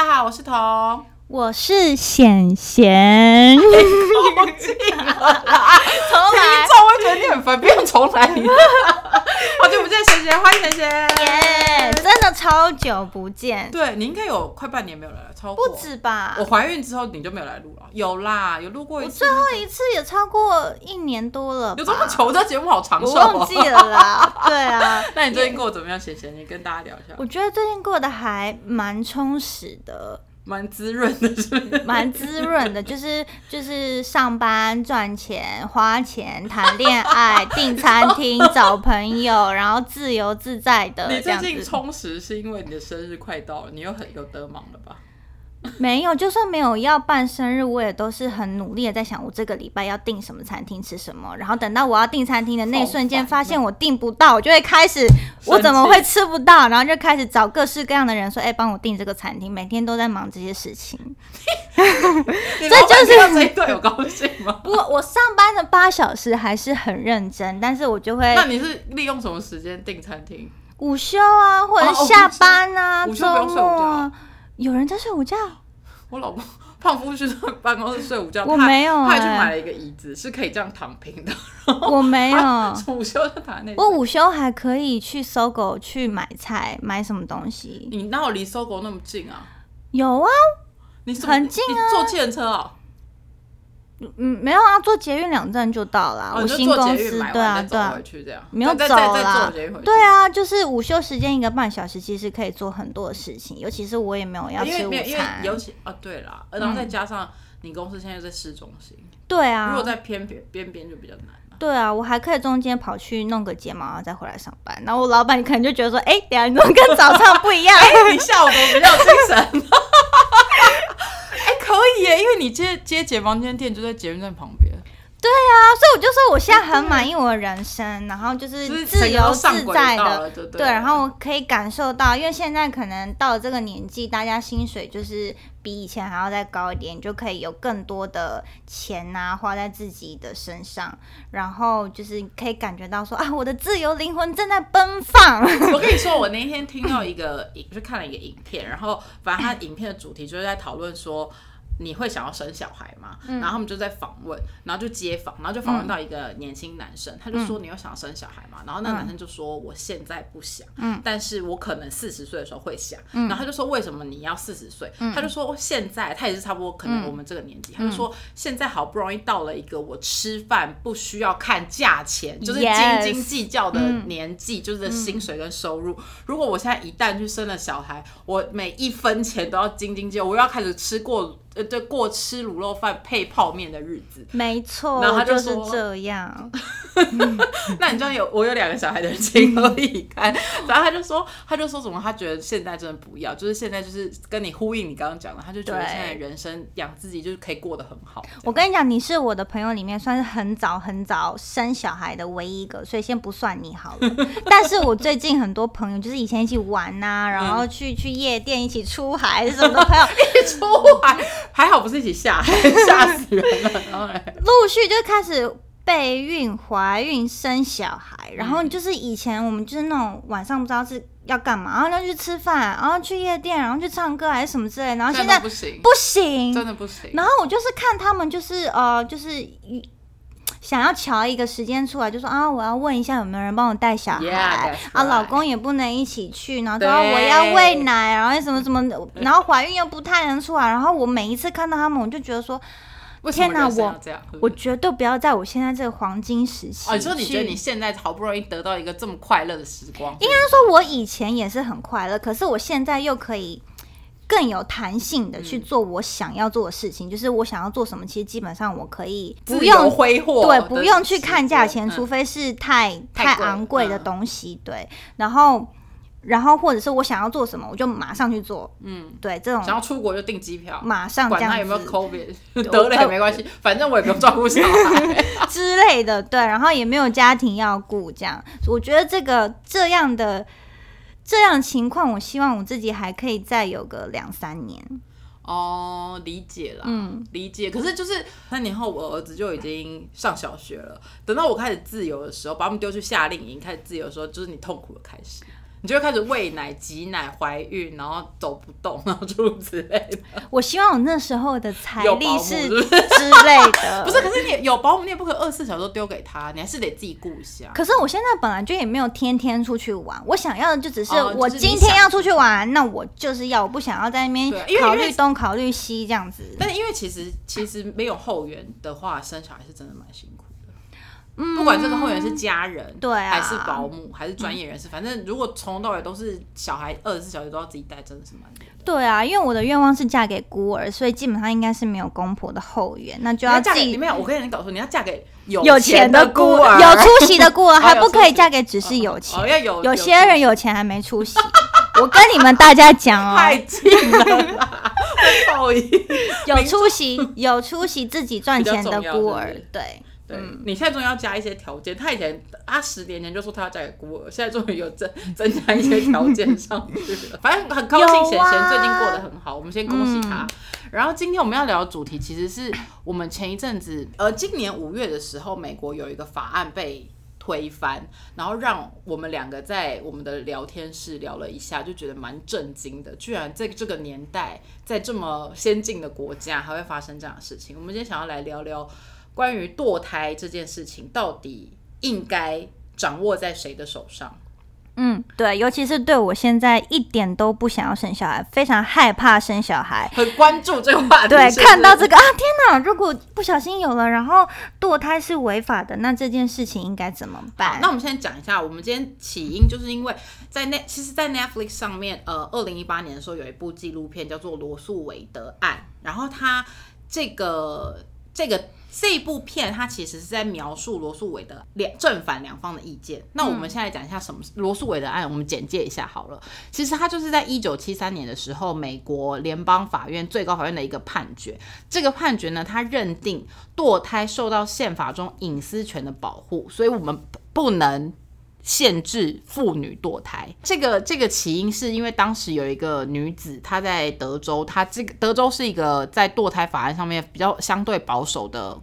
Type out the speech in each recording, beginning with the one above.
家好，我是彤。我是贤贤，重来，听众会觉得你很烦，不用重来。好久不见，贤贤，欢迎贤贤。的超久不见，对你应该有快半年没有来了，超过不止吧我？怀孕之后你就没有来录了，有啦，有录过一次。我最后一次也超过一年多了，有这么？久？这节目好长我寿哦。忘记了啦。对啊，那你最近过得怎么样？贤贤，你跟大家聊一下。我觉得最近过得还蛮充实的，蛮滋润的，是不是？蛮滋润的，就是就是上班赚钱、花钱、谈恋爱、订餐厅、找朋友，然后自由自在的你最。近充实是因为你的生日快到了，你又很有得忙了吧？没有，就算没有要办生日，我也都是很努力的在想，我这个礼拜要订什么餐厅吃什么。然后等到我要订餐厅的那一瞬间，发现我订不到，我就会开始我怎么会吃不到？然后就开始找各式各样的人说，哎、帮我订这个餐厅。每天都在忙这些事情。这就是这一段有高兴吗？不我上班的八小时还是很认真，但是我就会那你是利用什么时间订餐厅？午休啊，或者下班啊，午休周午休不用睡午觉末啊，有人在睡午觉。我老公胖夫去办公室睡午觉，我他没有他还去欸买了一个椅子，是可以这样躺平的。我没有，午休就躺那。我午休还可以去搜狗去买菜，买什么东西？你哪有离搜狗那么近啊？有啊，你很近啊你坐计程车哦，嗯，没有啊，坐捷运两站就到啦。哦，我你就坐新公司，对啊，对啊没有走啦。对啊，就是午休时间一个半小时，其实可以做很多的事情，尤其是我也没有要吃午因为，因为餐。尤其啊，对啦，然后再加上你公司现在在市中心，对啊如果，在偏边边边就比较难了。对啊，我还可以中间跑去弄个睫毛，然后再回来上班。然后我老板可能就觉得说，哎、等下你怎么跟早上不一样？你下午怎么比较精神？哎、可以耶，因为你接接解放间店就在捷运站旁边，对啊，所以我就说我现在很满意我的人生，然后就是自由自在的对对，然后我可以感受到，因为现在可能到了这个年纪，大家薪水就是比以前还要再高一点，你就可以有更多的钱呐、花在自己的身上，然后就是可以感觉到说啊，我的自由灵魂正在奔放。我跟你说，我那天听到一个影，就看了一个影片，然后反正他影片的主题就是在讨论说。你会想要生小孩吗？嗯。然后他们就在访问，然后就接访，然后就访问到一个年轻男生，他就说你有想要生小孩吗？然后那个男生就说我现在不想，嗯。但是我可能四十岁的时候会想。然后他就说为什么你要四十岁？嗯。他就说现在他也是差不多可能我们这个年纪，他就说现在好不容易到了一个我吃饭不需要看价钱，就是斤斤计较的嗯。年纪，就是薪水跟收入。如果我现在一旦去生了小孩，我每一分钱都要斤斤计较，我又要开始吃过呃对过吃卤肉饭配泡面的日子。没错，然后他就就是说这样。那你知道有我有两个小孩的人情何以堪？然后他就说，他就说什么？他觉得现在真的不要，就是现在就是跟你呼应你刚刚讲的，他就觉得对现在人生养自己就是可以过得很好。我跟你讲，你是我的朋友里面算是很早很早生小孩的唯一一个，所以先不算你好了。但是我最近很多朋友，就是以前一起玩呐、然后去去夜店一起出海什么的朋友，一起出海还好不是一起下海，吓死人了。然后嘞陆续就开始备孕、怀孕、生小孩，然后就是以前我们就是那种晚上不知道是要干嘛，然后要去吃饭，然后去夜店，然后去唱歌还是什么之类，然后现现在不行，不行，真的不行。然后我就是看他们，就是呃，就是一想要瞧一个时间出来，就说啊，我要问一下有没有人帮我带小孩。Yeah, 啊.老公也不能一起去，然后说我要喂奶，然后什么什么的，然后怀孕又不太能出来，然后我每一次看到他们，我就觉得说，天哪我？我绝对不要在我现在这个黄金时期。哦，你说你觉得你现在好不容易得到一个这么快乐的时光，应该说，我以前也是很快乐，可是我现在又可以更有弹性的去嗯做我想要做的事情。就是我想要做什么，其实基本上我可以不用挥霍，对，不用去看价钱，嗯除非是太太太昂贵的嗯东西。对，然后然后或者是我想要做什么，我就马上去做。嗯，对，这种想要出国就订机票，马上这样管他有没有子 COVID，得了也没关系，反正我也不用照顾小孩。之类的。对，然后也没有家庭要顾，这样我觉得这个这样的。这样情况，我希望我自己还可以再有个两三年。哦，理解啦，嗯理解。可是就是三年后，我儿子就已经上小学了。等到我开始自由的时候，把他们丢去夏令营，开始自由的时候，就是你痛苦的开始。你就会开始喂奶、挤奶、怀孕，然后走不动，然后诸如此类的。我希望我那时候的财力是 之类的，不是，可是你有保姆，你也不可二十四小时都丢给他，你还是得自己顾一下。可是我现在本来就也没有天天出去玩，我想要的就只是哦我今天要出去玩，那我就是要，我不想要在那边考虑东考虑西这样子。但是因为其实其实没有后援的话，生小孩是真的蛮辛苦的。不管这个后援是家人，嗯对啊还是保姆，还是专业人士，反正如果从头到尾都是小孩二十四小时都要自己带，真的是蛮累的。对啊，因为我的愿望是嫁给孤儿，所以基本上应该是没有公婆的后援，那就要自己嫁给你没有？我跟你搞说，你要嫁给有有钱钱的孤儿，有出息的孤儿，哦还不可以嫁给只是有钱哦，。要有有些人有钱还没出息，我跟你们大家讲哦太哦，近了。有出息有出息自己赚钱的孤儿对不对，对，对，你现在终于要加一些条件。他以前他十年前就说他要嫁给孤儿，现在终于有增 增加一些条件上去了。反正很高兴，贤贤最近过得很好，我们先恭喜他。然后今天我们要聊的主题，其实是我们前一阵子，呃，今年五月的时候，美国有一个法案被。推翻，然后让我们两个在我们的聊天室聊了一下，就觉得蛮震惊的。居然在这个年代，在这么先进的国家，还会发生这样的事情。我们今天想要来聊聊关于堕胎这件事情，到底应该掌握在谁的手上？嗯，对，尤其是对我现在一点都不想要生小孩，非常害怕生小孩。很关注这个话题。对，看到这个啊，天哪！如果不小心有了，然后堕胎是违法的，那这件事情应该怎么办？，那我们现在讲一下，我们今天起因就是因为在那，其实，在 Netflix 上面，呃，二零一八年的时候有一部纪录片叫做《罗素韦德案》，然后它这个这个这一部片，它其实是在描述罗素伟的两正反两方的意见。那我们现在讲一下什么是罗素伟的案，我们简介一下好了。其实它就是在一九七三年的时候，美国联邦法院最高法院的一个判决。这个判决呢，它认定堕胎受到宪法中隐私权的保护，所以我们不能限制妇女堕胎。这个这个起因是因为当时有一个女子，她在德州，她这个德州是一个在堕胎法案上面比较相对保守的。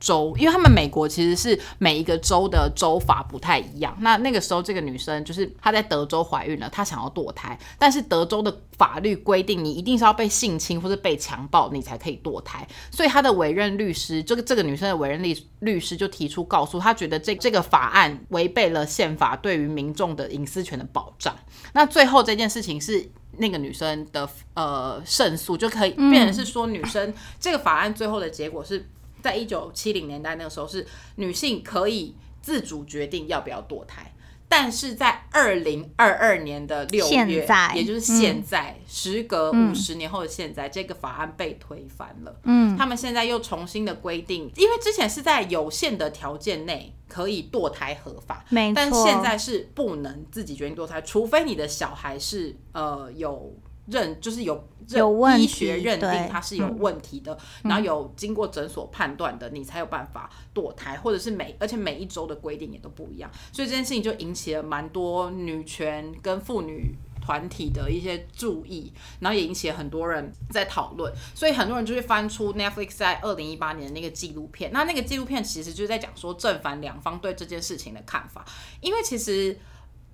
州，因为他们美国其实是每一个州的州法不太一样。那那个时候，这个女生就是她在德州怀孕了，她想要堕胎，但是德州的法律规定，你一定是要被性侵或者被强暴，你才可以堕胎。所以她的委任律师，这个这个女生的委任律律师就提出告诉她，觉得这这个法案违背了宪法对于民众的隐私权的保障。那最后这件事情是。那个女生的呃胜诉就可以变成是说，女生、这个法案最后的结果是在一九七零年代那个时候是女性可以自主决定要不要堕胎，但是在二零二二年的六月，也就是现在，时隔五十年后的现在，这个法案被推翻了。嗯，他们现在又重新的规定，因为之前是在有限的条件内可以堕胎合法，没错。但现在是不能自己决定堕胎，除非你的小孩是呃有认，就是有有医学认定它是有问题的，然后有经过诊所判断的，你才有办法堕胎，或者是每而且每一周的规定也都不一样，所以这件事情就引起了蛮多女权跟妇女。团体的一些注意，然后也引起了很多人在讨论，所以很多人就会翻出 Netflix 在二零一八年的那个纪录片。那那个纪录片其实就是在讲说正反两方对这件事情的看法，因为其实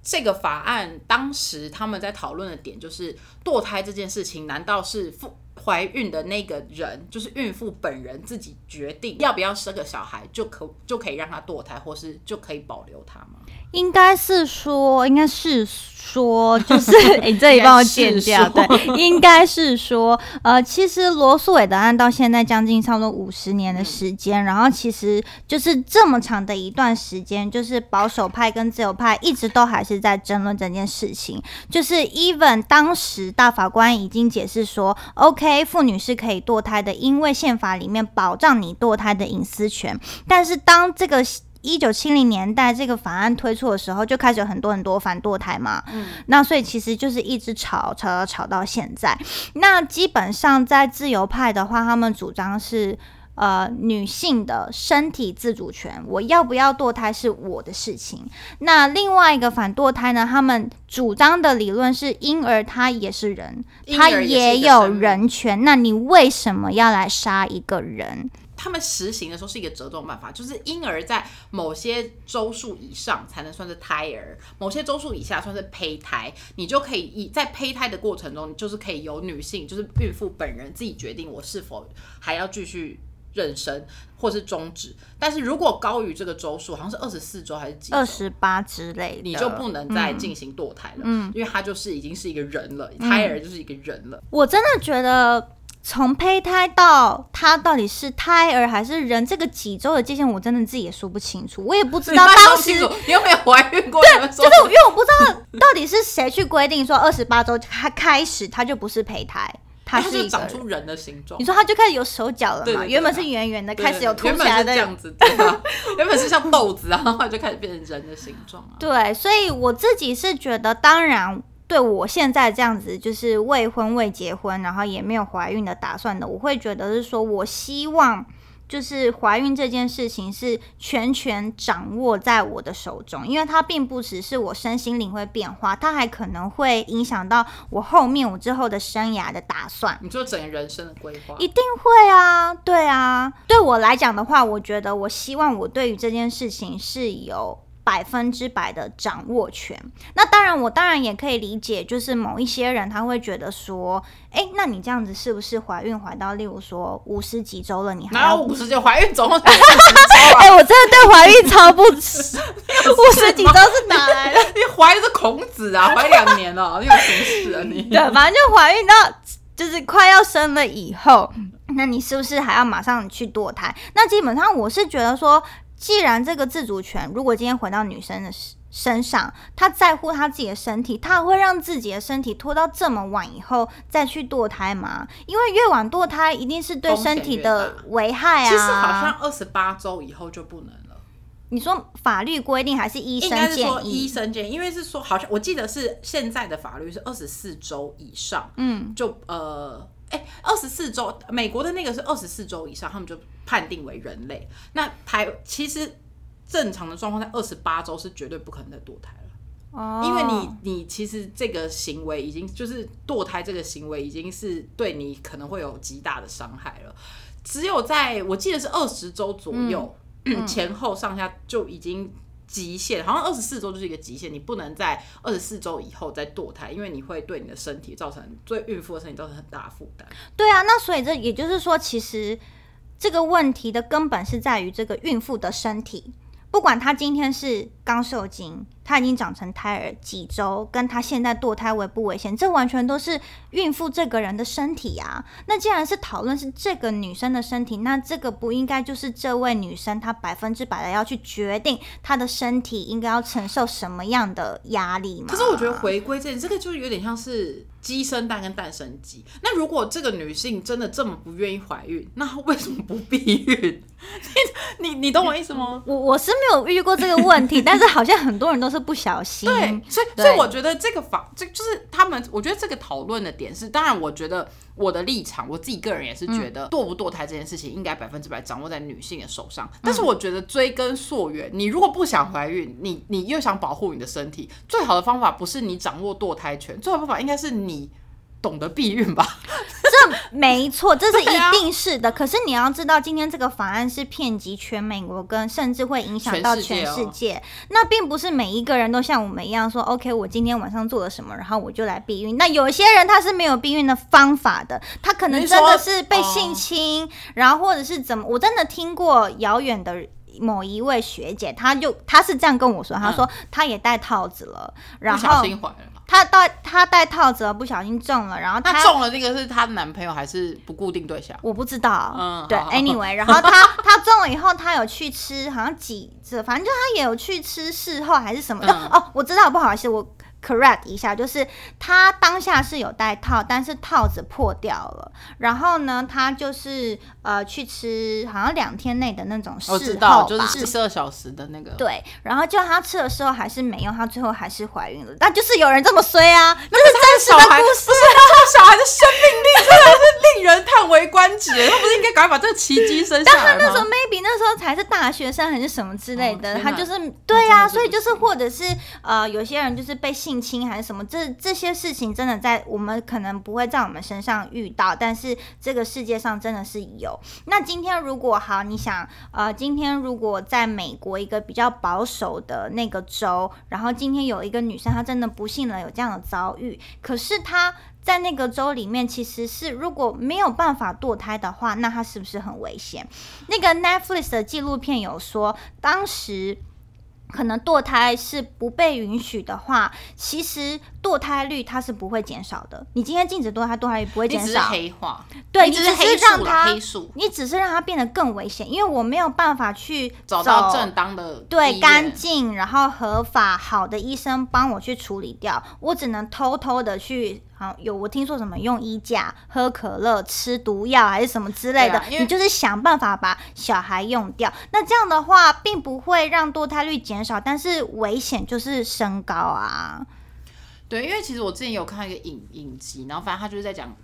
这个法案当时他们在讨论的点就是堕胎这件事情，难道是妇怀孕的那个人，就是孕妇本人自己决定要不要生个小孩，就可就可以让他堕胎，或是就可以保留他吗？应该是说，应该是说，就是哎、你这里帮我剪掉，对，应该是说，呃，其实罗素韦德案到现在将近差不多五十年的时间，然后其实就是这么长的一段时间，就是保守派跟自由派一直都还是在争论这件事情，就是 even 当时大法官已经解释说，OK，妇女是可以堕胎的，因为宪法里面保障你堕胎的隐私权，但是当这个一九七零年代这个法案推出的时候，就开始有很多很多反堕胎嘛。嗯，那所以其实就是一直吵吵吵吵到现在。那基本上在自由派的话，他们主张是。呃，女性的身体自主权，我要不要堕胎是我的事情。那另外一个反堕胎呢，他们主张的理论是婴儿他也是人，他也有人权。那你为什么要来杀一个人？他们实行的时候是一个折中办法，就是婴儿在某些周数以上才能算是胎儿，某些周数以下算是胚胎。你就可以以在胚胎的过程中，就是可以由女性，就是孕妇本人自己决定我是否还要继续妊娠或是终止。但是如果高于这个周数，好像是二十四周还是几？二十八之类的，你就不能再进行堕胎了，嗯因为他就是已经是一个人了，胎儿就是一个人了。我真的觉得。从胚胎到他到底是胎儿还是人，这个几周的界限我真的自己也说不清楚，我也不知道你 当时说清楚，你有没有怀孕过？对，就是因为我不知道到底是谁去规定说二十八周开开始它就不是胚胎，它是一个。长出人的形状你。说它就开始有手脚了嘛？原本是圆圆的，开始有凸起来的。样子，对啊，原本是像豆子啊，然后后来就开始变成人的形状啊。对，所以我自己是觉得，当然对我现在这样子，就是未婚未结婚，然后也没有怀孕的打算的，我会觉得是说我希望。就是怀孕这件事情是全权掌握在我的手中，因为它并不只是我身心灵会变化，它还可能会影响到我后面我之后的生涯的打算。你说整个人生的规划，一定会啊，对啊，对我来讲的话，我觉得我希望我对于这件事情是有百分之百的掌握权。那当然，我当然也可以理解，就是某一些人他会觉得说，哎，那你这样子是不是怀孕怀到，例如说五十几周了，你还有五十就怀孕总共才四十周啊？哎、我真的对怀孕超不耻，五十几周是哪来的？你怀的是孔子啊，怀两年了，你有什么事啊你？对，反正就怀孕到就是快要生了以后，那你是不是还要马上去堕胎？那基本上我是觉得说，既然这个自主权，如果今天回到女生的身身上，她在乎她自己的身体，她会让自己的身体拖到这么晚以后再去堕胎吗？因为越晚堕胎，一定是对身体的危害啊。其实好像二十八周以后就不能了，你说法律规定还是医生建议说医？生建议，因为是说好像我记得是现在的法律是二十四周以上，嗯，就呃，哎，二十四周，美国的那个是二十四周以上，他们就判定为人类。那台其实正常的状况在二十八周是绝对不可能再堕胎了。哦因为你你其实这个行为已经就是堕胎这个行为已经是对你可能会有极大的伤害了。只有在我记得是二十周左右、前后上下就已经极限，好像二十四周就是一个极限，你不能在二十四周以后再堕胎，因为你会对你的身体造成对孕妇的身体造成很大的负担。对啊，那所以这也就是说，其实这个问题的根本是在于这个孕妇的身体，不管她今天是刚受精，她已经长成胎儿几周，跟她现在堕胎危不危险，这完全都是孕妇这个人的身体啊。那既然是讨论是这个女生的身体，那这个不应该就是这位女生她百分之百的要去决定她的身体应该要承受什么样的压力吗？可是我觉得回归这这个就有点像是鸡生蛋跟蛋生鸡。那如果这个女性真的这么不愿意怀孕，那她为什么不避孕？你你 你懂我意思吗？我我是没有遇过这个问题，但是好像很多人都是不小心。对，所以所以我觉得这个法，这就是他们，我觉得这个讨论的点是，当然，我觉得我的立场，我自己个人也是觉得堕不堕胎这件事情应该百分之百掌握在女性的手上。但是我觉得追根溯源，你如果不想怀孕，你你又想保护你的身体，最好的方法不是你掌握堕胎权，最好的方法应该是你懂得避孕吧。这没错，这是 一定是的。可是你要知道，今天这个法案是遍及全美国，跟甚至会影响到全全世界哦世界。那并不是每一个人都像我们一样说，OK，我今天晚上做了什么，然后我就来避孕。那有些人他是没有避孕的方法的，他可能真的是被性侵，然后或者是怎么，我真的听过遥远的。某一位学姐，她就她是这样跟我说，她说她也戴套子了，然不小后心怀了。她戴她戴套子，不小心中了，然后她那中了那个是她的男朋友还是不固定对象？我不知道，对嗯好好，anyway，然后她她 中了以后，她有去吃，好像几这，反正就她也有去吃事后还是什么的。嗯哦，我知道，不好意思，我 correct 一下，就是他当下是有戴套，但是套子破掉了。然后呢，他就是呃去吃，好像两天内的那种事后我知道，就是四十二小时的那个。对，然后就他吃的时候还是没用，他最后还是怀孕了。但就是有人这么衰啊，那是真实小孩的故事不是他小孩的生命力真的是令人叹为观止。他不是应该赶快把这个奇迹生下来吗？那时候 maybe 那时候才是大学生还是什么之类的，哦他就是对呀、那真的是所以就是或者是呃，有些人就是被性性侵还是什么，这这些事情真的在我们可能不会在我们身上遇到，但是这个世界上真的是有。那今天如果好，你想，呃，今天如果在美国一个比较保守的那个州，然后今天有一个女生，她真的不幸的有这样的遭遇，可是她在那个州里面，其实是如果没有办法堕胎的话，那她是不是很危险？那个 Netflix 的纪录片有说，当时。可能堕胎是不被允许的话，其实堕胎率它是不会减少的。你今天禁止堕胎，堕胎率不会减少。黑化，对，你只是让它，数你只是让它变得更危险，因为我没有办法去找到正当的、对干净然后合法好的医生帮我去处理掉，我只能偷偷的去。好，有我听说什么用衣架、喝可乐、吃毒药还是什么之类的，你就是想办法把小孩用掉。那这样的话，并不会让堕胎率减少，但是危险就是升高啊。对，因为其实我之前有看一个影影集，然后反正他就是在讲。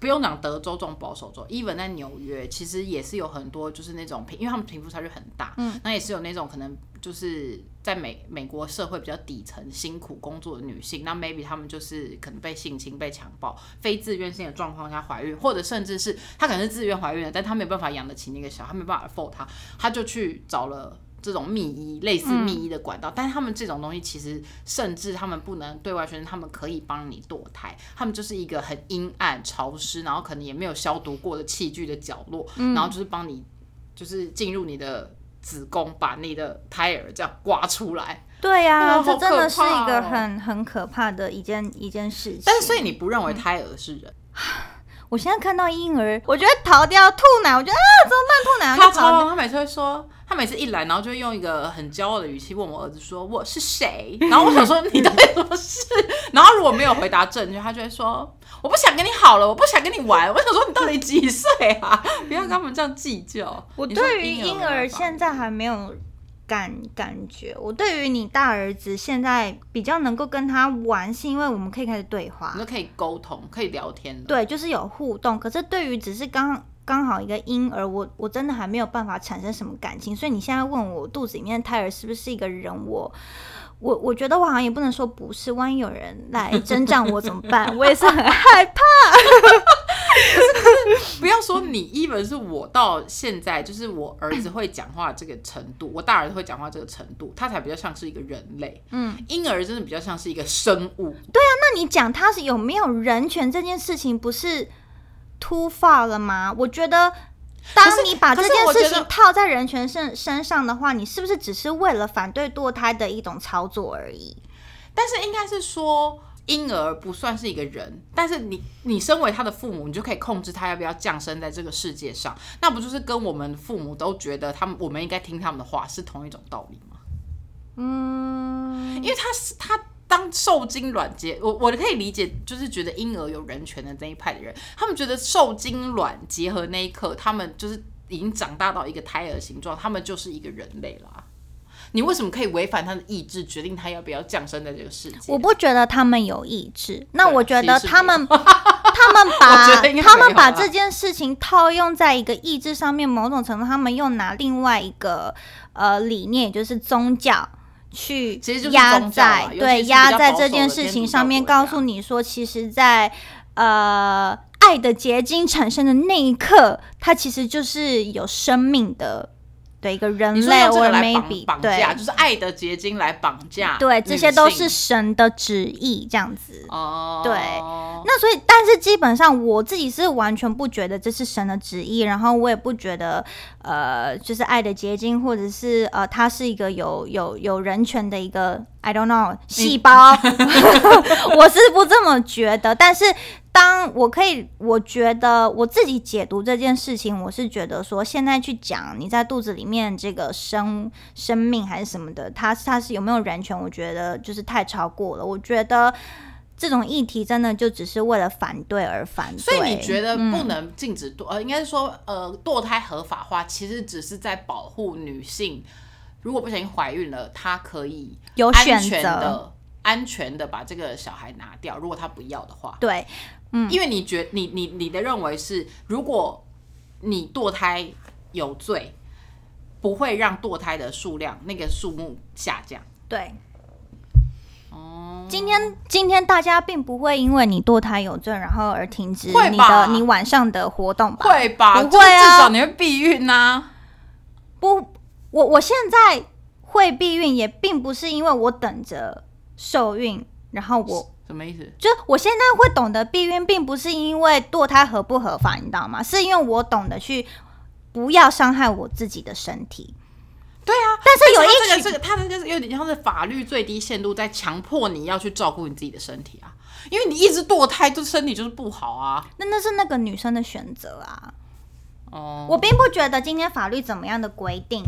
不用讲德州这种保守州，even 在纽约，其实也是有很多就是那种贫，因为他们贫富差距很大，嗯，那也是有那种可能就是在美美国社会比较底层辛苦工作的女性，那 maybe 她们就是可能被性侵、被强暴、非自愿性的状况下怀孕，或者甚至是她可能是自愿怀孕的，但她没有办法养得起那个小孩，没办法 afford 她，她就去找了。这种密医类似密医的管道，但是他们这种东西其实甚至他们不能对外宣称，他们可以帮你堕胎，他们就是一个很阴暗、潮湿，然后可能也没有消毒过的器具的角落，然后就是帮你就是进入你的子宫，把你的胎儿这样刮出来。对呀，这真的是一个很很可怕的一件一件事情。但是所以你不认为胎儿是人？我现在看到婴儿，我觉得逃掉吐奶，我觉得啊，怎么办？吐奶他超，他每次会说，他每次一来，然后就会用一个很骄傲的语气问我儿子说：“我是谁？”然后我想说你到底什么事？然后如果没有回答正确，他就会说：“我不想跟你好了，我不想跟你玩。”我想说你到底几岁啊？不要跟他们这样计较。我对于婴儿现在还没有。感感觉，我对于你大儿子现在比较能够跟他玩，是因为我们可以开始对话，你可以沟通，可以聊天，对，就是有互动。可是对于只是刚刚好一个婴儿，我我真的还没有办法产生什么感情。所以你现在问我肚子里面的胎儿是不是一个人，我我我觉得我好像也不能说不是，万一有人来征战我怎么办？我也是很害怕。不要说你，一本是我到现在，就是我儿子会讲话这个程度，我大儿子会讲话这个程度，他才比较像是一个人类。嗯，婴儿真的比较像是一个生物。对啊，那你讲他是有没有人权这件事情，不是突发了吗？我觉得，当你把这件事情套在人权身身上的话，你是不是只是为了反对堕胎的一种操作而已？但是应该是说。婴儿不算是一个人，但是你你身为他的父母，你就可以控制他要不要降生在这个世界上，那不就是跟我们父母都觉得他们我们应该听他们的话是同一种道理吗？嗯，因为他是他当受精卵结，我我可以理解，就是觉得婴儿有人权的那一派的人，他们觉得受精卵结合那一刻，他们就是已经长大到一个胎儿形状，他们就是一个人类了。你为什么可以违反他的意志，决定他要不要降生在这个世界？我不觉得他们有意志。那我觉得他们，他们把他们把这件事情套用在一个意志上面，某种程度，他们又拿另外一个呃理念，也就是宗教去压在对压在这件事情上面，告诉你说，其实，在呃爱的结晶产生的那一刻，它其实就是有生命的。对一个人类，或 maybe 对，就是爱的结晶来绑架，对，这些都是神的旨意，这样子。哦，对，那所以，但是基本上我自己是完全不觉得这是神的旨意，然后我也不觉得，呃，就是爱的结晶，或者是呃，它是一个有有有人权的一个，I don't know，细胞，我是不这么觉得，但是。当我可以，我觉得我自己解读这件事情，我是觉得说，现在去讲你在肚子里面这个生生命还是什么的，它它是有没有人权？我觉得就是太超过了。我觉得这种议题真的就只是为了反对而反对。所以你觉得不能禁止堕？呃，应该是说，呃，堕胎合法化其实只是在保护女性，如果不小心怀孕了，她可以有选择。安全的把这个小孩拿掉，如果他不要的话，对，嗯，因为你觉你你你的认为是，如果你堕胎有罪，不会让堕胎的数量那个数目下降，对，哦，今天今天大家并不会因为你堕胎有罪，然后而停止你的你晚上的活动吧？会吧？不会啊。至少你会避孕呐、不，我我现在会避孕，也并不是因为我等着受孕，然后我什么意思？就我现在会懂得避孕，并不是因为堕胎合不合法，你知道吗？是因为我懂得去不要伤害我自己的身体。对啊，但是有一个这个，他这个是有点像是法律最低限度在强迫你要去照顾你自己的身体啊，因为你一直堕胎，对身体就是不好啊。那那是那个女生的选择啊。哦，我并不觉得今天法律怎么样的规定，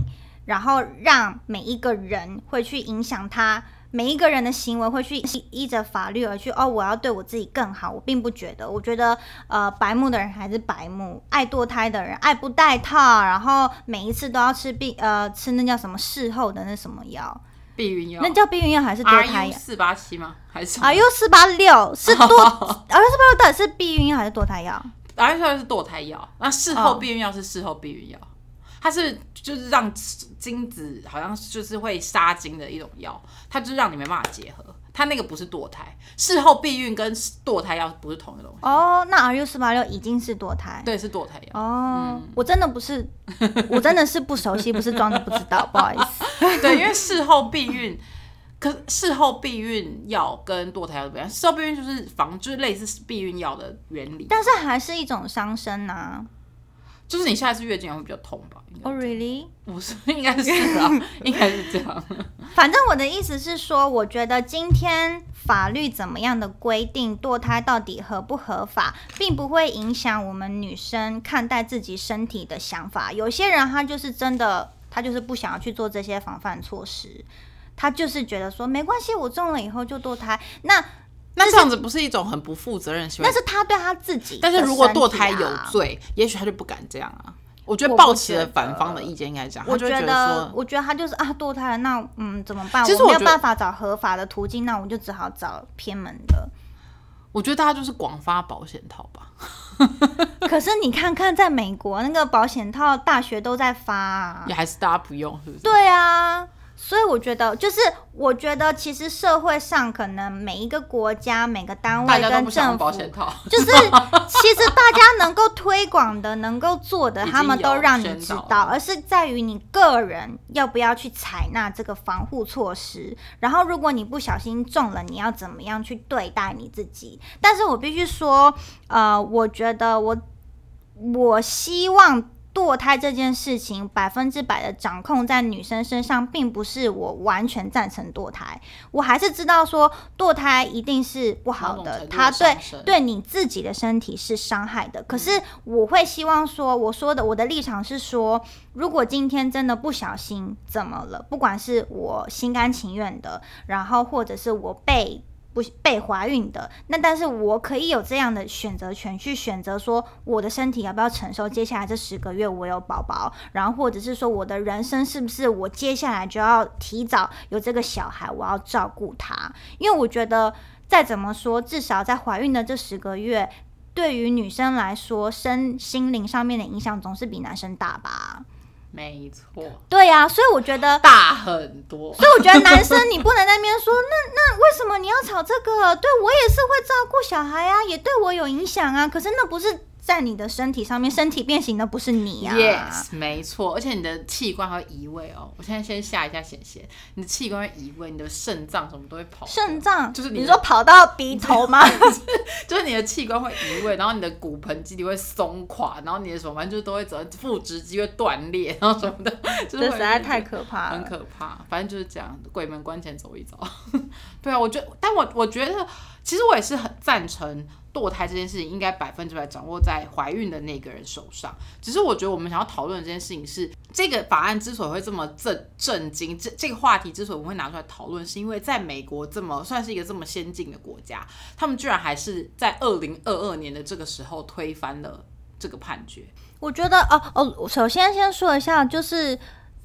然后让每一个人会去影响他，每一个人的行为会去依依着法律而去哦，我要对我自己更好。我并不觉得，我觉得呃，白目的人还是白目，爱堕胎的人爱不戴套，然后每一次都要吃避呃吃那叫什么事后的那什么药，避孕药那叫避孕药还是堕胎药四八七吗？还是什么？R U 四八六是堕 R U 四八六到底是避孕药还是堕胎药？R U 四八六是堕胎药，那事后哦避孕药是事后避孕药，它是就是让精子好像就是会杀精的一种药，它就是让你没办法结合。它那个不是堕胎，事后避孕跟堕胎药不是同一个东西。哦，那 R U 四八六已经是堕胎。对，是堕胎药。哦，我真的不是，我真的是不熟悉，不是装的不知道，不好意思。对，因为事后避孕，可事后避孕药跟堕胎药不一样，事后避孕就是防，就是类似避孕药的原理，但是还是一种伤身呐、就是你下一次月经会比较痛吧？应该哦、r e a l l y 不是，应该是啊，应该是这样。反正我的意思是说，我觉得今天法律怎么样的规定堕胎到底合不合法，并不会影响我们女生看待自己身体的想法。有些人他就是真的，他就是不想要去做这些防范措施，他就是觉得说没关系，我中了以后就堕胎。那那这样子不是一种很不负责任的行为那？是他对他自己的但是如果堕胎有罪，也许他就不敢这样啊。我觉得抱起了反方的意见应该这样，我觉觉得，我觉得他就是啊，堕胎了，那嗯怎么办？我没有其实我觉得办法找合法的途径，那我就只好找偏门的。我觉得大家就是广发保险套吧。可是你看看，在美国那个保险套，大学都在发、啊也。还是大家不用，是不是？对啊，所以我觉得，就是我觉得，其实社会上可能每一个国家、每个单位跟政府。就是 其实大家能够推广的、能够做的，他们都让你知道，而是在于你个人要不要去采纳这个防护措施。然后，如果你不小心中了，你要怎么样去对待你自己？但是我必须说，呃，我觉得我我希望。堕胎这件事情百分之百的掌控在女生身上，并不是我完全赞成堕胎。我还是知道说堕胎一定是不好的它对对你自己的身体是伤害的。可是我会希望说，我说的我的立场是说，如果今天真的不小心怎么了，不管是我心甘情愿的，然后或者是我被。不被怀孕的，那但是我可以有这样的选择权，去选择说我的身体要不要承受接下来这十个月我有宝宝，然后或者是说我的人生是不是我接下来就要提早有这个小孩，我要照顾他，因为我觉得再怎么说，至少在怀孕的这十个月，对于女生来说，身心灵上面的影响总是比男生大吧？没错，对呀、所以我觉得。大很多。所以我觉得男生你不能在那边说，那那为什么你要吵这个？对我也是会照顾小孩啊，也对我有影响啊。可是那不是在你的身体上面，身体变形的不是你啊。Yes，没错，而且你的器官还会移位哦。我现在先下一下显现，你的器官会移位，你的肾脏什么都会跑掉。肾脏就是你说跑到鼻头吗？就是你的器官会移位，然后你的骨盆肌底会松垮，然后你的什么反正就是都会走腹直肌会断裂，然后什么的，就是这实在太可怕了很。可怕。反正就是这样，鬼门关前走一遭。对啊，我觉得，但我我觉得，其实我也是很赞成堕胎这件事情应该百分之百掌握在怀孕的那个人手上。只是我觉得我们想要讨论这件事情是，这个法案之所以会这么震震惊，这这个话题之所以我们会拿出来讨论，是因为在美国这么算是一个这么先进的国家，他们居然还是在二零二二年的这个时候推翻了这个判决。我觉得哦哦，首先先说一下，就是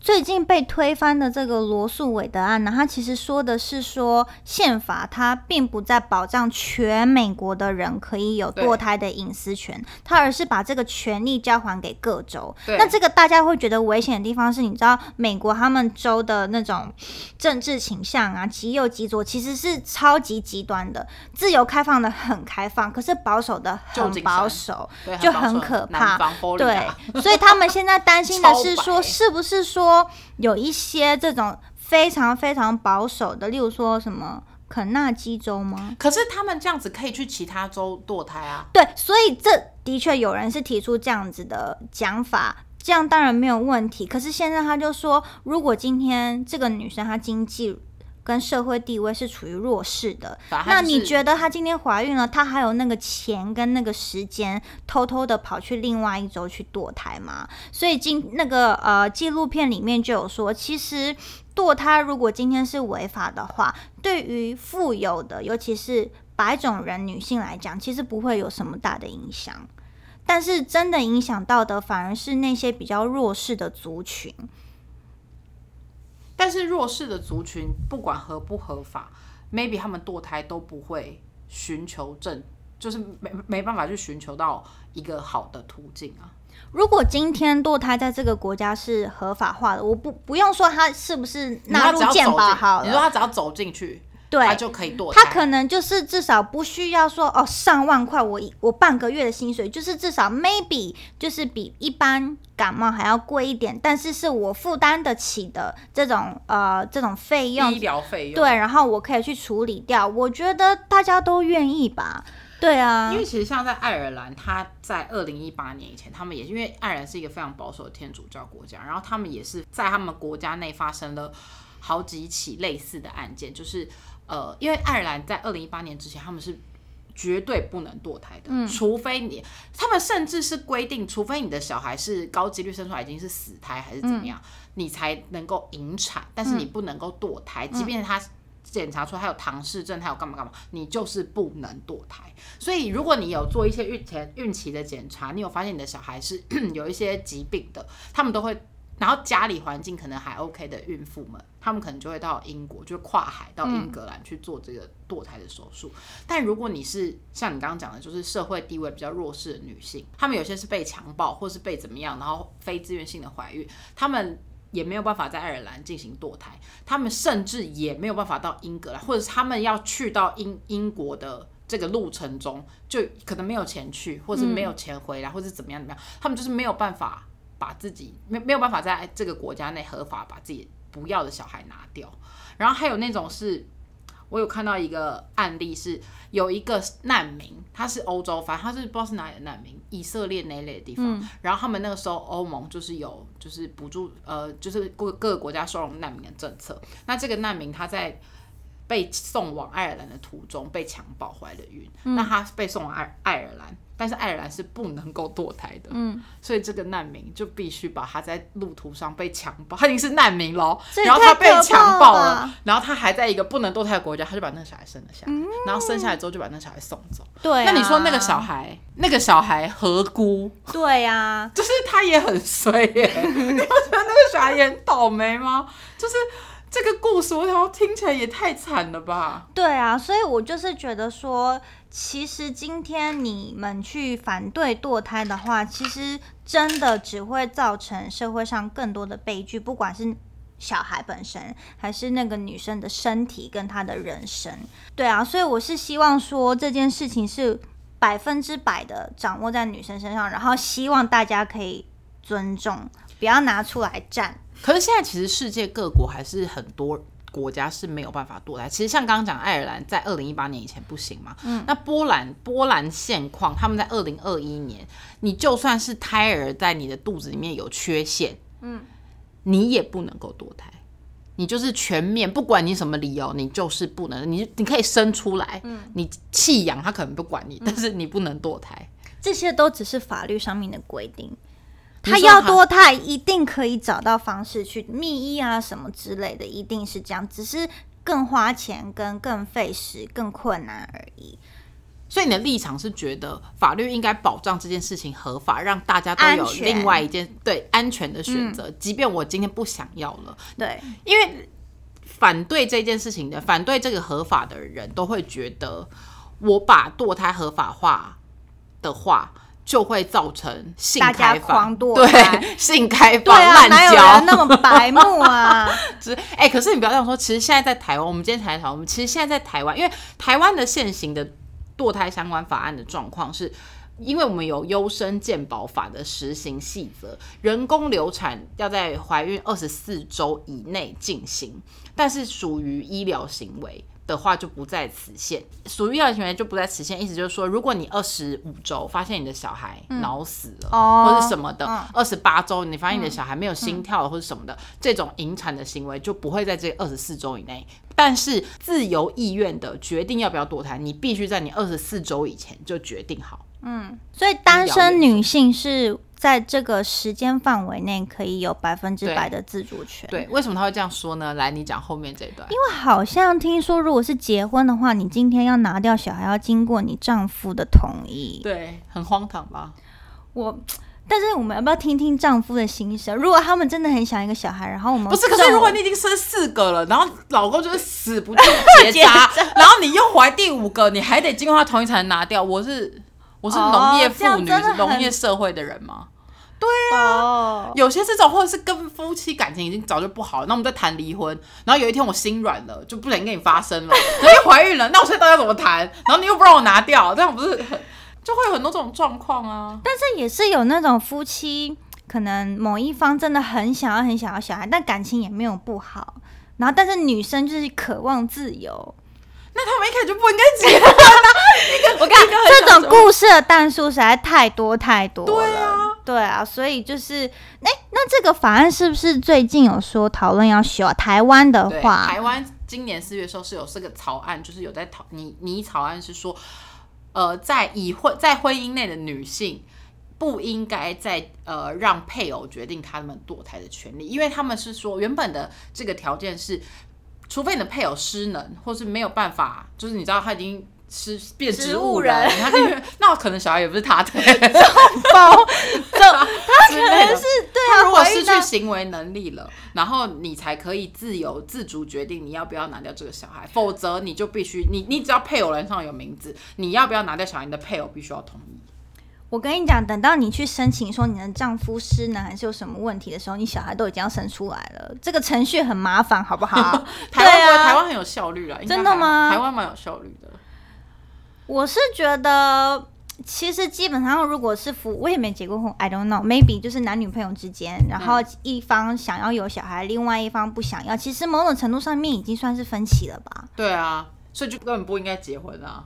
最近被推翻的这个罗素韦德案呢，它其实说的是说宪法它并不在保障全美国的人可以有堕胎的隐私权，它而是把这个权利交还给各州。那这个大家会觉得危险的地方是，你知道美国他们州的那种政治倾向啊，极右极左其实是超级极端的，自由开放的很开放，可是保守的很保守，就很可怕。对，所以他们现在担心的是说，是不是说。有一些这种非常非常保守的，例如说什么肯纳基州吗？可是他们这样子可以去其他州堕胎啊？对，所以这的确有人是提出这样子的讲法，这样当然没有问题。可是现在他就说，如果今天这个女生她经济。跟社会地位是处于弱势的，那你觉得她今天怀孕了，她还有那个钱跟那个时间偷偷的跑去另外一周去堕胎吗？所以今那个呃纪录片里面就有说，其实堕胎如果今天是违法的话，对于富有的尤其是白种人女性来讲，其实不会有什么大的影响，但是真的影响到的反而是那些比较弱势的族群。但是弱势的族群不管合不合法，maybe 他们堕胎都不会寻求正，就是没没办法去寻求到一个好的途径啊。如果今天堕胎在这个国家是合法化的，我不不用说他是不是纳入健保好了，你说他只要走进去。对，他就可以堕胎。他可能就是至少不需要说哦，上万块，我我半个月的薪水，就是至少 maybe 就是比一般感冒还要贵一点，但是是我负担得起的这种呃这种费用，医疗费用。对，然后我可以去处理掉，我觉得大家都愿意吧。对啊，因为其实像在爱尔兰，他在二零一八年以前，他们也因为爱尔兰是一个非常保守的天主教国家，然后他们也是在他们国家内发生了好几起类似的案件，就是。呃，因为爱尔兰在二零一八年之前，他们是绝对不能堕胎的，除非你，他们甚至是规定，除非你的小孩是高几率生出来已经是死胎还是怎么样，你才能够引产，但是你不能够堕胎，即便他检查出来他有唐氏症，他有干嘛干嘛，你就是不能堕胎。所以如果你有做一些孕前孕期的检查，你有发现你的小孩是 有一些疾病的，他们都会。然后家里环境可能还 OK 的孕妇们，她们可能就会到英国，就跨海到英格兰去做这个堕胎的手术。但如果你是像你刚刚讲的，就是社会地位比较弱势的女性，她们有些是被强暴或是被怎么样，然后非自愿性的怀孕，她们也没有办法在爱尔兰进行堕胎，她们甚至也没有办法到英格兰，或者是她们要去到英英国的这个路程中，就可能没有钱去，或者没有钱回来，或者怎么样怎么样，她们就是没有办法。把自己没没有办法在这个国家内合法把自己不要的小孩拿掉，然后还有那种是，我有看到一个案例是有一个难民，他是欧洲，反正他是不知道是哪里的难民，以色列那类的地方，然后他们那个时候欧盟就是有就是补助呃就是各各个国家收容难民的政策，那这个难民他在被送往爱尔兰的途中被强暴怀了孕，那他被送往爱爱尔兰。但是爱尔兰是不能够堕胎的，嗯，所以这个难民就必须把他在路途上被强暴，他已经是难民喽，然后他被强暴了，然后他还在一个不能堕胎的国家，他就把那个小孩生了下来，然后生下来之后就把那小孩送走。对，那你说那个小孩，那个小孩何辜？对呀，就是他也很衰耶，你不觉得那个小孩也很倒霉吗？就是这个故事，我想听起来也太惨了吧？对啊，所以我就是觉得说。其实今天你们去反对堕胎的话，其实真的只会造成社会上更多的悲剧，不管是小孩本身，还是那个女生的身体跟她的人生。对啊，所以我是希望说这件事情是百分之百的掌握在女生身上，然后希望大家可以尊重，不要拿出来战。可是现在其实世界各国还是很多。国家是没有办法堕胎。其实像刚刚讲，爱尔兰在二零一八年以前不行嘛。嗯。那波兰，波兰现况，他们在二零二一年，你就算是胎儿在你的肚子里面有缺陷，嗯，你也不能够堕胎。你就是全面，不管你什么理由，你就是不能。你你可以生出来，嗯，你弃养他可能不管你，但是你不能堕胎。这些都只是法律上面的规定。他要多，他一定可以找到方式去密医啊，什么之类的，一定是这样，只是更花钱、跟更费时、更困难而已。所以你的立场是觉得法律应该保障这件事情合法，让大家都有另外一件对安全的选择，即便我今天不想要了，对，因为反对这件事情的，反对这个合法的人都会觉得，我把堕胎合法化的话。就会造成性大家开放，狂堕胎对 性开对放、啊，滥哪有那么白目啊？只哎、可是你不要这样说，其实现在在台湾，我们今天才讨论，我们其实现在在台湾，因为台湾的现行的堕胎相关法案的状况是。因为我们有优生健保法的实行细则，人工流产要在怀孕二十四周以内进行，但是属于医疗行为的话就不在此限，属于要的行为就不在此限。意思就是说，如果你二十五周发现你的小孩脑死了，哦或者什么的嗯，二十八周你发现你的小孩没有心跳了或者什么的，这种引产的行为就不会在这二十四周以内。但是自由意愿的决定要不要堕胎，你必须在你二十四周以前就决定好。嗯所以单身女性是在这个时间范围内可以有百分之百的自主权。对，为什么他会这样说呢？来，你讲后面这一段。因为好像听说，如果是结婚的话，你今天要拿掉小孩，要经过你丈夫的同意。对，很荒唐吧？我，但是我们要不要听听丈夫的心声？如果他们真的很想一个小孩，然后我们不是，可是如果你已经生四个了，然后老公就是死不去 结扎，然后你又怀第五个，你还得经过他同意才能拿掉。我是我是哦农业妇女、真的很农业社会的人吗？哦，有些这种，或者是跟夫妻感情已经早就不好了，那我们在谈离婚，然后有一天我心软了，就不想跟你发生了，你又怀孕了，那我现在到底要怎么谈？然后你又不让我拿掉，这样不是很就会有很多这种状况啊？但是也是有那种夫妻，可能某一方真的很想要很想要小孩，但感情也没有不好，然后但是女生就是渴望自由。那他们一开始就不应该结婚啊！我看这种故事的弹数实在太多太多了。对啊，对啊，所以就是，哎、那这个法案是不是最近有说讨论要修啊？台湾的对，话，台湾今年四月的时候是有这个草案，就是有在讨拟拟草案是说，呃，在已婚在婚姻内的女性。不应该再呃让配偶决定他们堕胎的权利，因为他们是说原本的这个条件是，除非你的配偶失能，或是没有办法，就是你知道他已经是变植植物物人，人他就那可能小孩也不是他的，包，他可能是对啊，他如果失去行为能力了，然后你才可以自由自主决定你要不要拿掉这个小孩，否则你就必须你你只要配偶栏上有名字，你要不要拿掉小孩，你的配偶必须要同意。我跟你讲，等到你去申请说你的丈夫失能还是有什么问题的时候，你小孩都已经要生出来了，这个程序很麻烦，好不好？台湾、对啊台湾很有效率啦，真的吗台湾蛮有效率的。我是觉得，其实基本上如果是夫，我也没结过婚，I don't know，maybe 就是男女朋友之间，然后一方想要有小孩，另外一方不想要，其实某种程度上面已经算是分歧了吧？对啊，所以就根本不应该结婚啊。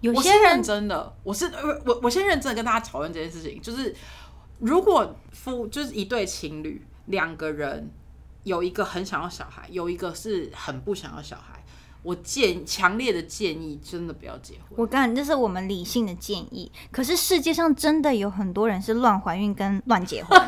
有些认人真的，我是呃我我先认真的跟大家讨论这件事情，就是如果夫就是一对情侣，两个人有一个很想要小孩，有一个是很不想要小孩，我建强烈的建议真的不要结婚。我告诉你，这是我们理性的建议。可是世界上真的有很多人是乱怀孕跟乱结婚，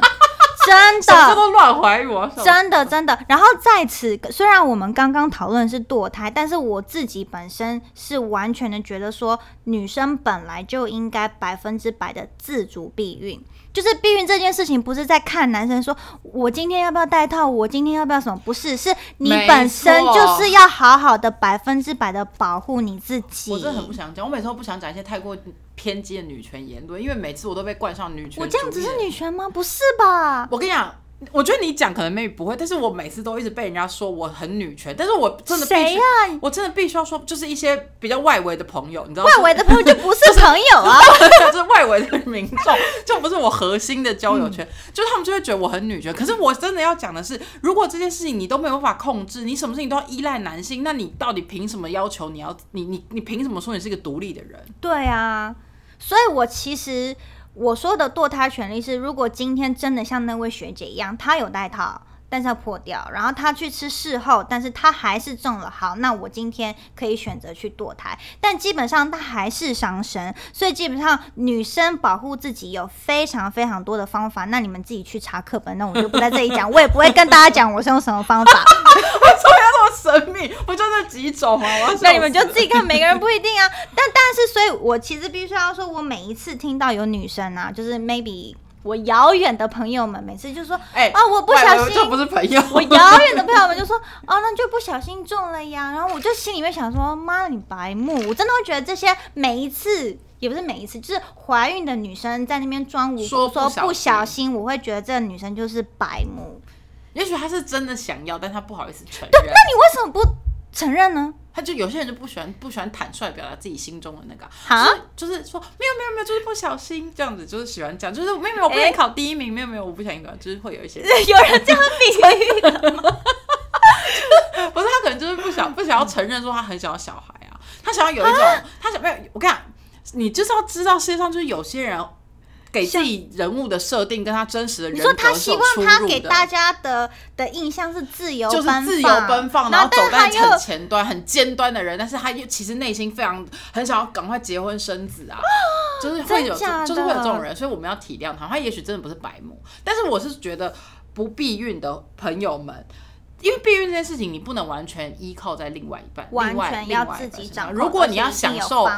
真的。什么叫做乱怀疑？我真的真的，然后在此，虽然我们刚刚讨论是堕胎，但是我自己本身是完全的觉得说，女生本来就应该百分之百的自主避孕。就是避孕这件事情，不是在看男生说我今天要不要戴套，我今天要不要什么，不是，是你本身就是要好好的百分之百的保护你自己。我真的很不想讲，我每次都不想讲一些太过偏激的女权言论，因为每次我都被冠上女权。我这样子是女。权吗？不是吧？我跟你讲，我觉得你讲可能 maybe 不会，但是我每次都一直被人家说我很女权，但是我真的必须谁呀、我真的必须要说，就是一些比较外围的朋友，你知道，外围的朋友就不是朋友啊。就是外围的民众，就不是我核心的交友圈，嗯就是他们就会觉得我很女权。可是我真的要讲的是，如果这件事情你都没有办法控制，你什么事情都要依赖男性，那你到底凭什么要求你要你你你凭什么说你是一个独立的人？对啊，所以我其实我说的堕胎权利是，如果今天真的像那位学姐一样，她有戴套。但是要破掉，然后他去吃事后，但是他还是中了。好，那我今天可以选择去堕胎，但基本上他还是伤身，所以基本上女生保护自己有非常非常多的方法。那你们自己去查课本，那我就不在这里讲，我也不会跟大家讲我是用什么方法。为什么要这么神秘，不就那几种吗？那你们就自己看，每个人不一定啊。但但是，所以我其实必须要说，我每一次听到有女生啊，就是 maybe 我遥远的朋友们，每次就说，哎啊我不小心这不是朋友，我遥远的朋友们就说，哦，那就不小心中了呀。然后我就心里面想说，妈，你白目！我真的会觉得这些每一次。也不是每一次，就是怀孕的女生在那边装无辜，说说不小心，我会觉得这个女生就是白目。也许她是真的想要，但她不好意思承认。对那你为什么不承认呢？他就有些人就不喜欢不喜欢坦率表达自己心中的那个哈啊，就是就是说没有没有没有，就是不小心这样子，就是喜欢讲，就是没有没有，我不小心考第一名，没有没有，我不小心考，就是会有一些人，有人这样比喻的 不是他可能就是不想不想要承认说他很想要小孩啊，他想要有一种他想没有，我跟你讲，你就是要知道世界上就是有些人。给自己人物的设定跟他真实的人你说他希望他给大家的的印象是自由就是，自由奔放，然然后走在很前端、很尖端的人，但是他又其实内心非常很想要赶快结婚生子啊，就是会有就是会有这种人，所以我们要体谅他。他也许真的不是白目，但是我是觉得不避孕的朋友们。因为避孕这件事情，你不能完全依靠在另外一半，完另外全要另外一自己掌控。半身上如果你要享受，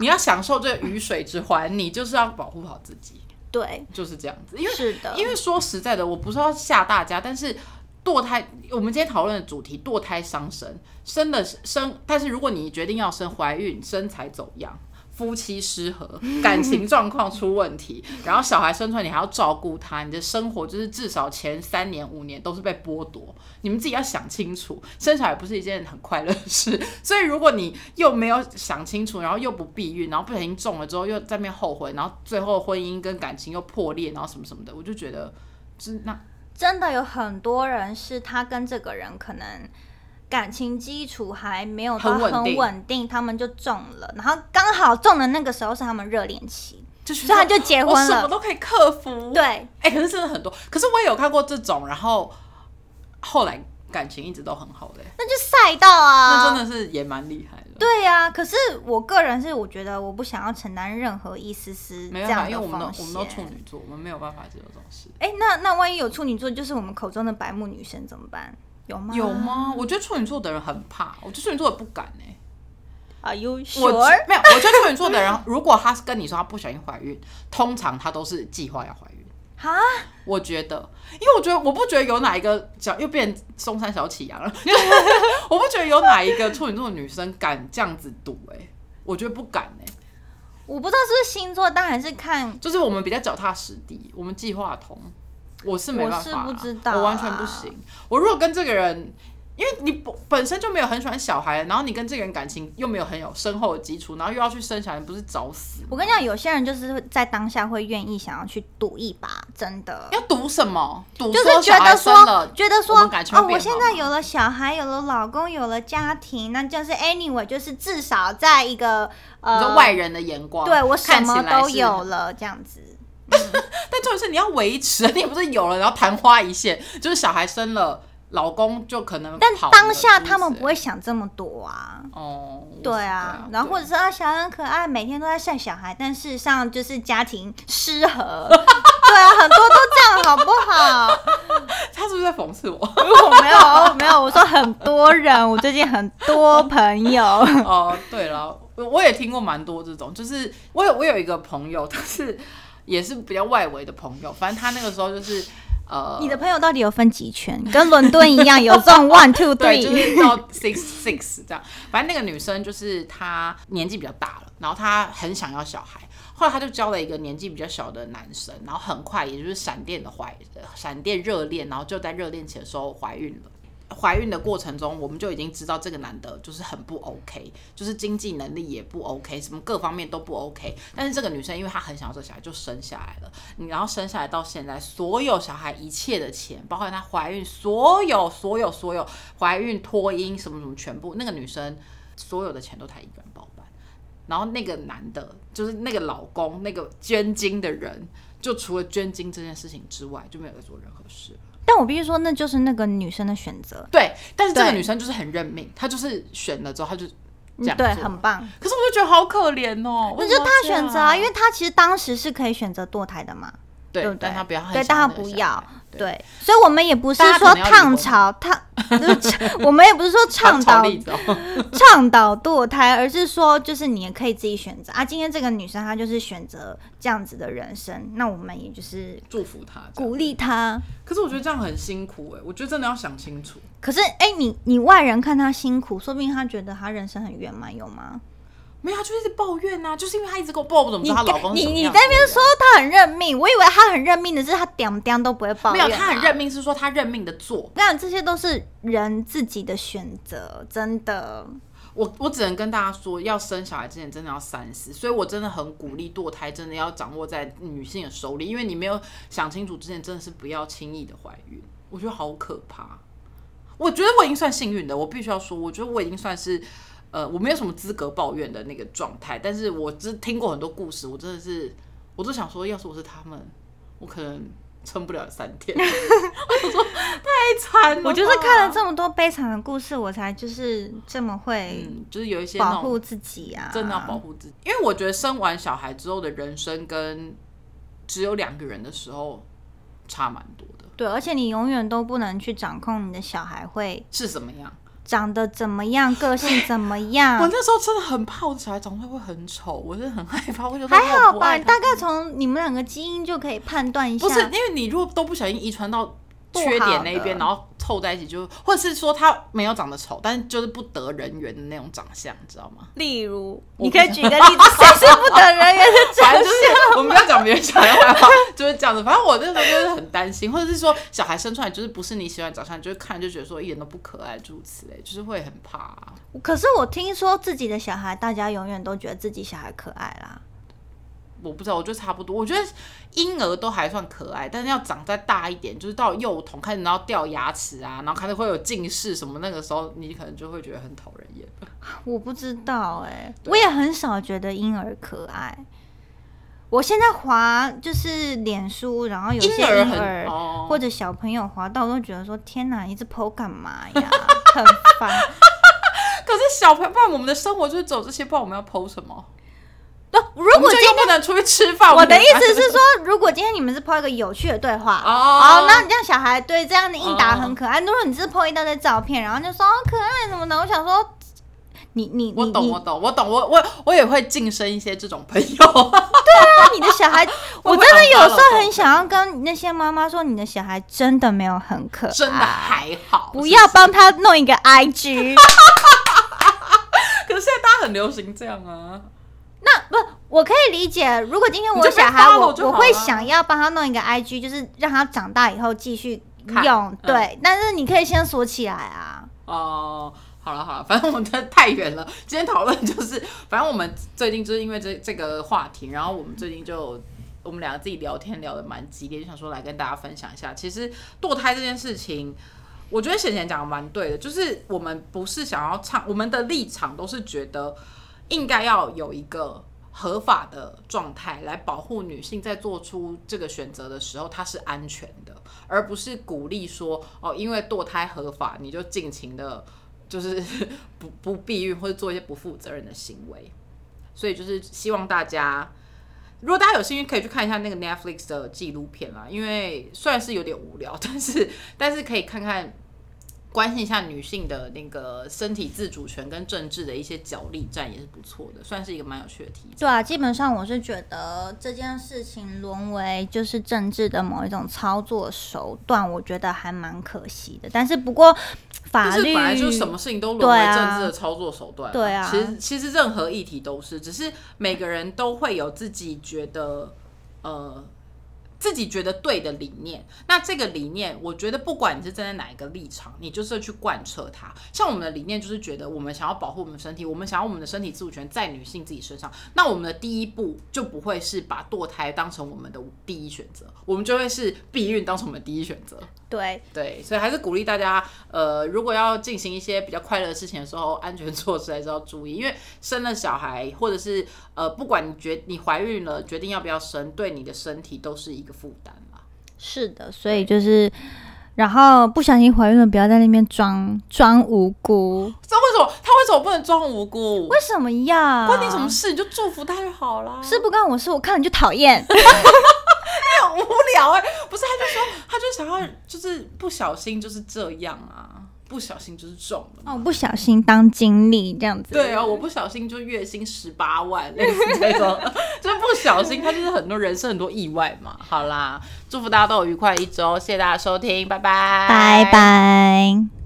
你要享受这个鱼水之欢，你就是要保护好自己，对，就是这样子。因为是的，因为说实在的，我不是要吓大家，但是堕胎，我们今天讨论的主题堕胎伤身，生的生，但是如果你决定要生，怀孕身材走样。夫妻失和，感情状况出问题，然后小孩生出来，你还要照顾他，你的生活就是至少前三年五年都是被剥夺。你们自己要想清楚，生小孩不是一件很快乐的事。所以如果你又没有想清楚，然后又不避孕，然后不小心中了之后又在那边后悔，然后最后婚姻跟感情又破裂，然后什么什么的，我就觉得，就是那真的有很多人是他跟这个人可能感情基础还没有到很很稳定定，他们就中了，然后刚好中的那个时候是他们热恋期，就是所以他就结婚了什么了。都可以克服。，对，哎、可是真的很多，可是我也有看过这种，然后后来感情一直都很好的、那就赛道啊，那真的是也蛮厉害的。对呀、可是我个人是我觉得我不想要承担任何一丝丝这没办法，因为我们我们都处。女座，我们没有办法接受这种事。哎、那那万一有处女座，就是我们口中的白目女生怎么办？有吗？有？吗？我觉得处女座的人很怕，我觉得处女座也不敢哎、Are you sure？没有，我觉得处女座的人，如果他是跟你说他不小心怀孕，通常他都是计划要怀孕。哈，我觉得，因为我觉得我不觉得有哪一个小又变松山小启阳了，我不觉得有哪一个处女座的女生敢这样子赌哎、我觉得不敢哎、我不知道是不是星座，当然是看就是我们比较脚踏实地，我们计划通，我是没办法啦，我是不知道我完全不行。我如果跟这个人，因为你本本身就没有很喜欢小孩，然后你跟这个人感情又没有很有深厚的基础，然后又要去生小孩，不是找死？我跟你讲，有些人就是在当下会愿意想要去赌一把，真的。要赌什么？赌就是觉得说，，觉得说，哦，我现在有了小孩，有了老公，有了家庭，那就是 anyway，就是至少在一个呃外人的眼光，对我什么都有了，这样子。但重点是你要维持，你也不是有了然后昙花一现，就是小孩生了，老公就可能但当下他们不会想这么多啊。哦，对啊，然后或者是啊，小孩很可爱，每天都在晒小孩，但事实上就是家庭失和。对啊，很多都这样，好不好？他是不是在讽刺我？我没有，没有，我说很多人，我最近很多朋友。哦，对了，我我也听过蛮多这种，就是我有我有一个朋友，他是也是比较外围的朋友，反正他那个时候就是呃，你的朋友到底有分几圈？跟伦敦一样，有这种 one two three。是到 six six 这样。反正那个女生就是她年纪比较大了，然后她很想要小孩，后来她就交了一个年纪比较小的男生，然后很快也就是闪电的怀闪电热恋，然后就在热恋期的时候怀孕了。怀孕的过程中，我们就已经知道这个男的就是很不 OK，就是经济能力也不 OK，什么各方面都不 OK。但是这个女生因为她很想要这小孩，就生下来了。你然后生下来到现在，所有小孩一切的钱，包括她怀孕所有所有所有怀孕托婴什么什么全部，那个女生所有的钱都她一个人包办。然后那个男的，就是那个老公，那个捐精的人，就除了捐精这件事情之外，就没有再做任何事了。但我必须说，那就是那个女生的选择，对，但是这个对女生就是很认命，她就是选了之后，她就这样嗯对，做很棒。可是我就觉得好可怜哦，那就是她选择啊，因为为她其实当时是可以选择堕胎的嘛。对对不对但他不要很对，但他不要孩，对对，所以我们也不是说烫潮烫，就是 我们也不是说 倡导倡导堕胎，而是说就是你也可以自己选择啊。今天这个女生她就是选择这样子的人生，那我们也就是祝福她。鼓励她。可是我觉得这样很辛苦哎，我觉得真的要想清楚。可是哎、你你外人看她辛苦，说不定她觉得她人生很圆满，有吗？没有，她就一直抱怨呐、就是因为他一直跟我抱，我怎么知你道她老公是你你什么样在那边说子的人她很认命，我以为他很认命的是他点点都不会抱怨、啊。没有，他很认命，是说他认命的做。我跟你讲，这些都是人自己的选择，真的。我我只能跟大家说，要生小孩之前真的要三思，所以我真的很鼓励堕胎，真的要掌握在女性的手里，因为你没有想清楚之前，真的是不要轻易的怀孕，我觉得好可怕。我觉得我已经算幸运的，我必须要说，我觉得我已经算是，呃，我没有什么资格抱怨的那个状态，但是我只听过很多故事，我真的是，我都想说，要是我是他们，我可能撑不了三天。我说太惨了，我就是看了这么多悲惨的故事，我才就是这么会嗯，就是有一些保护自己啊，真的要保护自己，因为我觉得生完小孩之后的人生跟只有两个人的时候差蛮多的，对，而且你永远都不能去掌控你的小孩会是怎么样？长得怎么样，个性怎么样 我。那时候真的很怕我的小孩长会不会很丑，我是很害怕。我觉得还好吧，大概从你们两个基因就可以判断一下。不是因为你如果都不小心遗传到缺点那一边，然后凑在一起就，或者是说他没有长得丑，但是就是不得人缘的那种长相，你知道吗？例如，你可以举个例子，谁是不得人缘的长反正就是我们不要讲别人小孩坏话，就是这样子。反正我那时候就是很担心，或者是说小孩生出来就是不是你喜欢的长相，你就看就觉得说一点都不可爱，诸如此类，就是会很怕、啊。可是我听说自己的小孩，大家永远都觉得自己小孩可爱啦。我不知道，我觉得差不多。我觉得婴儿都还算可爱，但是要长再大一点，就是到幼童开始然后掉牙齿啊，然后开始会有近视什么，那个时候你可能就会觉得很讨人厌。我不知道哎、我也很少觉得婴儿可爱。我现在滑就是脸书，然后有些婴儿很婴儿哦或者小朋友滑到，我都觉得说天哪，你这 PO 干嘛呀？很烦。可是小朋友，不然我们的生活就是走这些，不然我们要 PO 什么？不，如果今天不能出去吃饭。我的意思是说，如果今天你们是 PO 一个有趣的对话，哦好，那你这样小孩对这样的应答哦很可爱。如果你只是 PO 一大堆照片，然后就说哦可爱什么的，我想说，你你我懂，我懂，我懂，我我我也会晋升一些这种朋友。对啊你的小孩，我真的有时候很想要跟那些妈妈说，你的小孩真的没有很可爱，真的还好，不要帮他弄一个 IG。可是现在大家很流行这样啊。我可以理解，如果今天我小孩我我会想要帮他弄一个 IG，就是让他长大以后继续看用，嗯对。但是你可以先锁起来啊。哦、好了好了，反正我们真的太远了。今天讨论就是，反正我们最近就是因为这这个话题，然后我们最近就我们两个自己聊天聊得蛮激烈，就想说来跟大家分享一下。其实堕胎这件事情，我觉得贤贤讲的蛮对的，就是我们不是想要唱，我们的立场都是觉得应该要有一个。合法的状态来保护女性在做出这个选择的时候，她是安全的，而不是鼓励说哦，因为堕胎合法，你就尽情的，就是 不不避孕或者做一些不负责任的行为。所以就是希望大家，如果大家有兴趣，可以去看一下那个 Netflix 的纪录片啦。因为虽然是有点无聊，但是但是可以看看。关心一下女性的那个身体自主权跟政治的一些角力战也是不错的，算是一个蛮有趣的题材。对啊，基本上我是觉得这件事情沦为就是政治的某一种操作手段，我觉得还蛮可惜的。但是不过法律本来就什么事情都沦对为啊政治的操作手段、对啊其实其实任何议题都是，只是每个人都会有自己觉得呃自己觉得对的理念。那这个理念，我觉得不管你是站在哪一个立场，你就是要去贯彻它。像我们的理念就是觉得我们想要保护我们身体，我们想要我们的身体自主权在女性自己身上。那我们的第一步就不会是把堕胎当成我们的第一选择，我们就会是避孕当成我们的第一选择。对对，所以还是鼓励大家，呃，如果要进行一些比较快乐的事情的时候，安全措施还是要注意，因为生了小孩，或者是呃，不管你决你怀孕了，决定要不要生，对你的身体都是一个负担嘛。是的，所以就是。然后不小心怀孕了，不要在那边装装无辜。这为什么他为什么不能装无辜？为什么要？关你什么事？你就祝福他就好啦。是不关我事，我看你就讨厌。很无聊哎、不是，他就说他就想要就是不小心就是这样啊，不小心就是中了嘛。哦，不小心当经理这样子。对啊，我不小心就月薪十八万，类似这种，就是不小心，他就是很多人生很多意外嘛。好啦，祝福大家都有愉快的一周，谢谢大家收听，拜拜，拜拜。